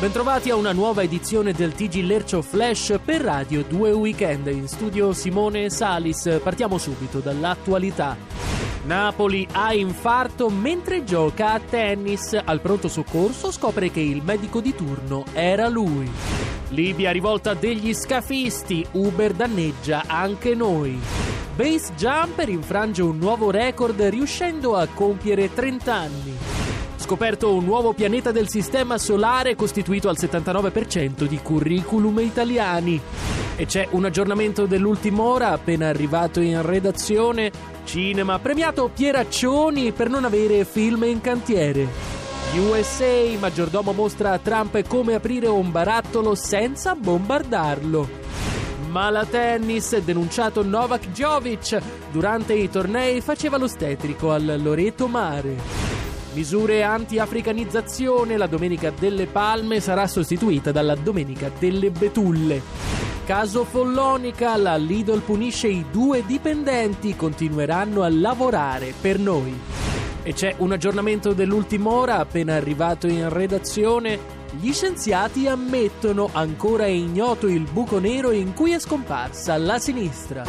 Bentrovati a una nuova edizione del TG Lercio Flash per Radio 2 Weekend. In studio Simone Salis. Partiamo subito dall'attualità. Napoli ha infarto mentre gioca a tennis. Al pronto soccorso scopre che il medico di turno era lui. Libia rivolta degli scafisti. Uber danneggia anche noi. Base Jumper infrange un nuovo record riuscendo a compiere 30 anni scoperto un nuovo pianeta del sistema solare costituito al 79% di curriculum italiani. E c'è un aggiornamento dell'ultima ora appena arrivato in redazione. Cinema premiato Pieraccioni per non avere film in cantiere. USA, maggiordomo mostra a Trump come aprire un barattolo senza bombardarlo. Mala tennis, denunciato Novak Djokovic. Durante i tornei faceva l'ostetrico al Loreto Mare. Misure anti-africanizzazione, la Domenica delle Palme sarà sostituita dalla Domenica delle Betulle. Caso Follonica, la Lidl punisce i due dipendenti, continueranno a lavorare per noi. E c'è un aggiornamento dell'ultima ora appena arrivato in redazione. Gli scienziati ammettono ancora ignoto il buco nero in cui è scomparsa la sinistra.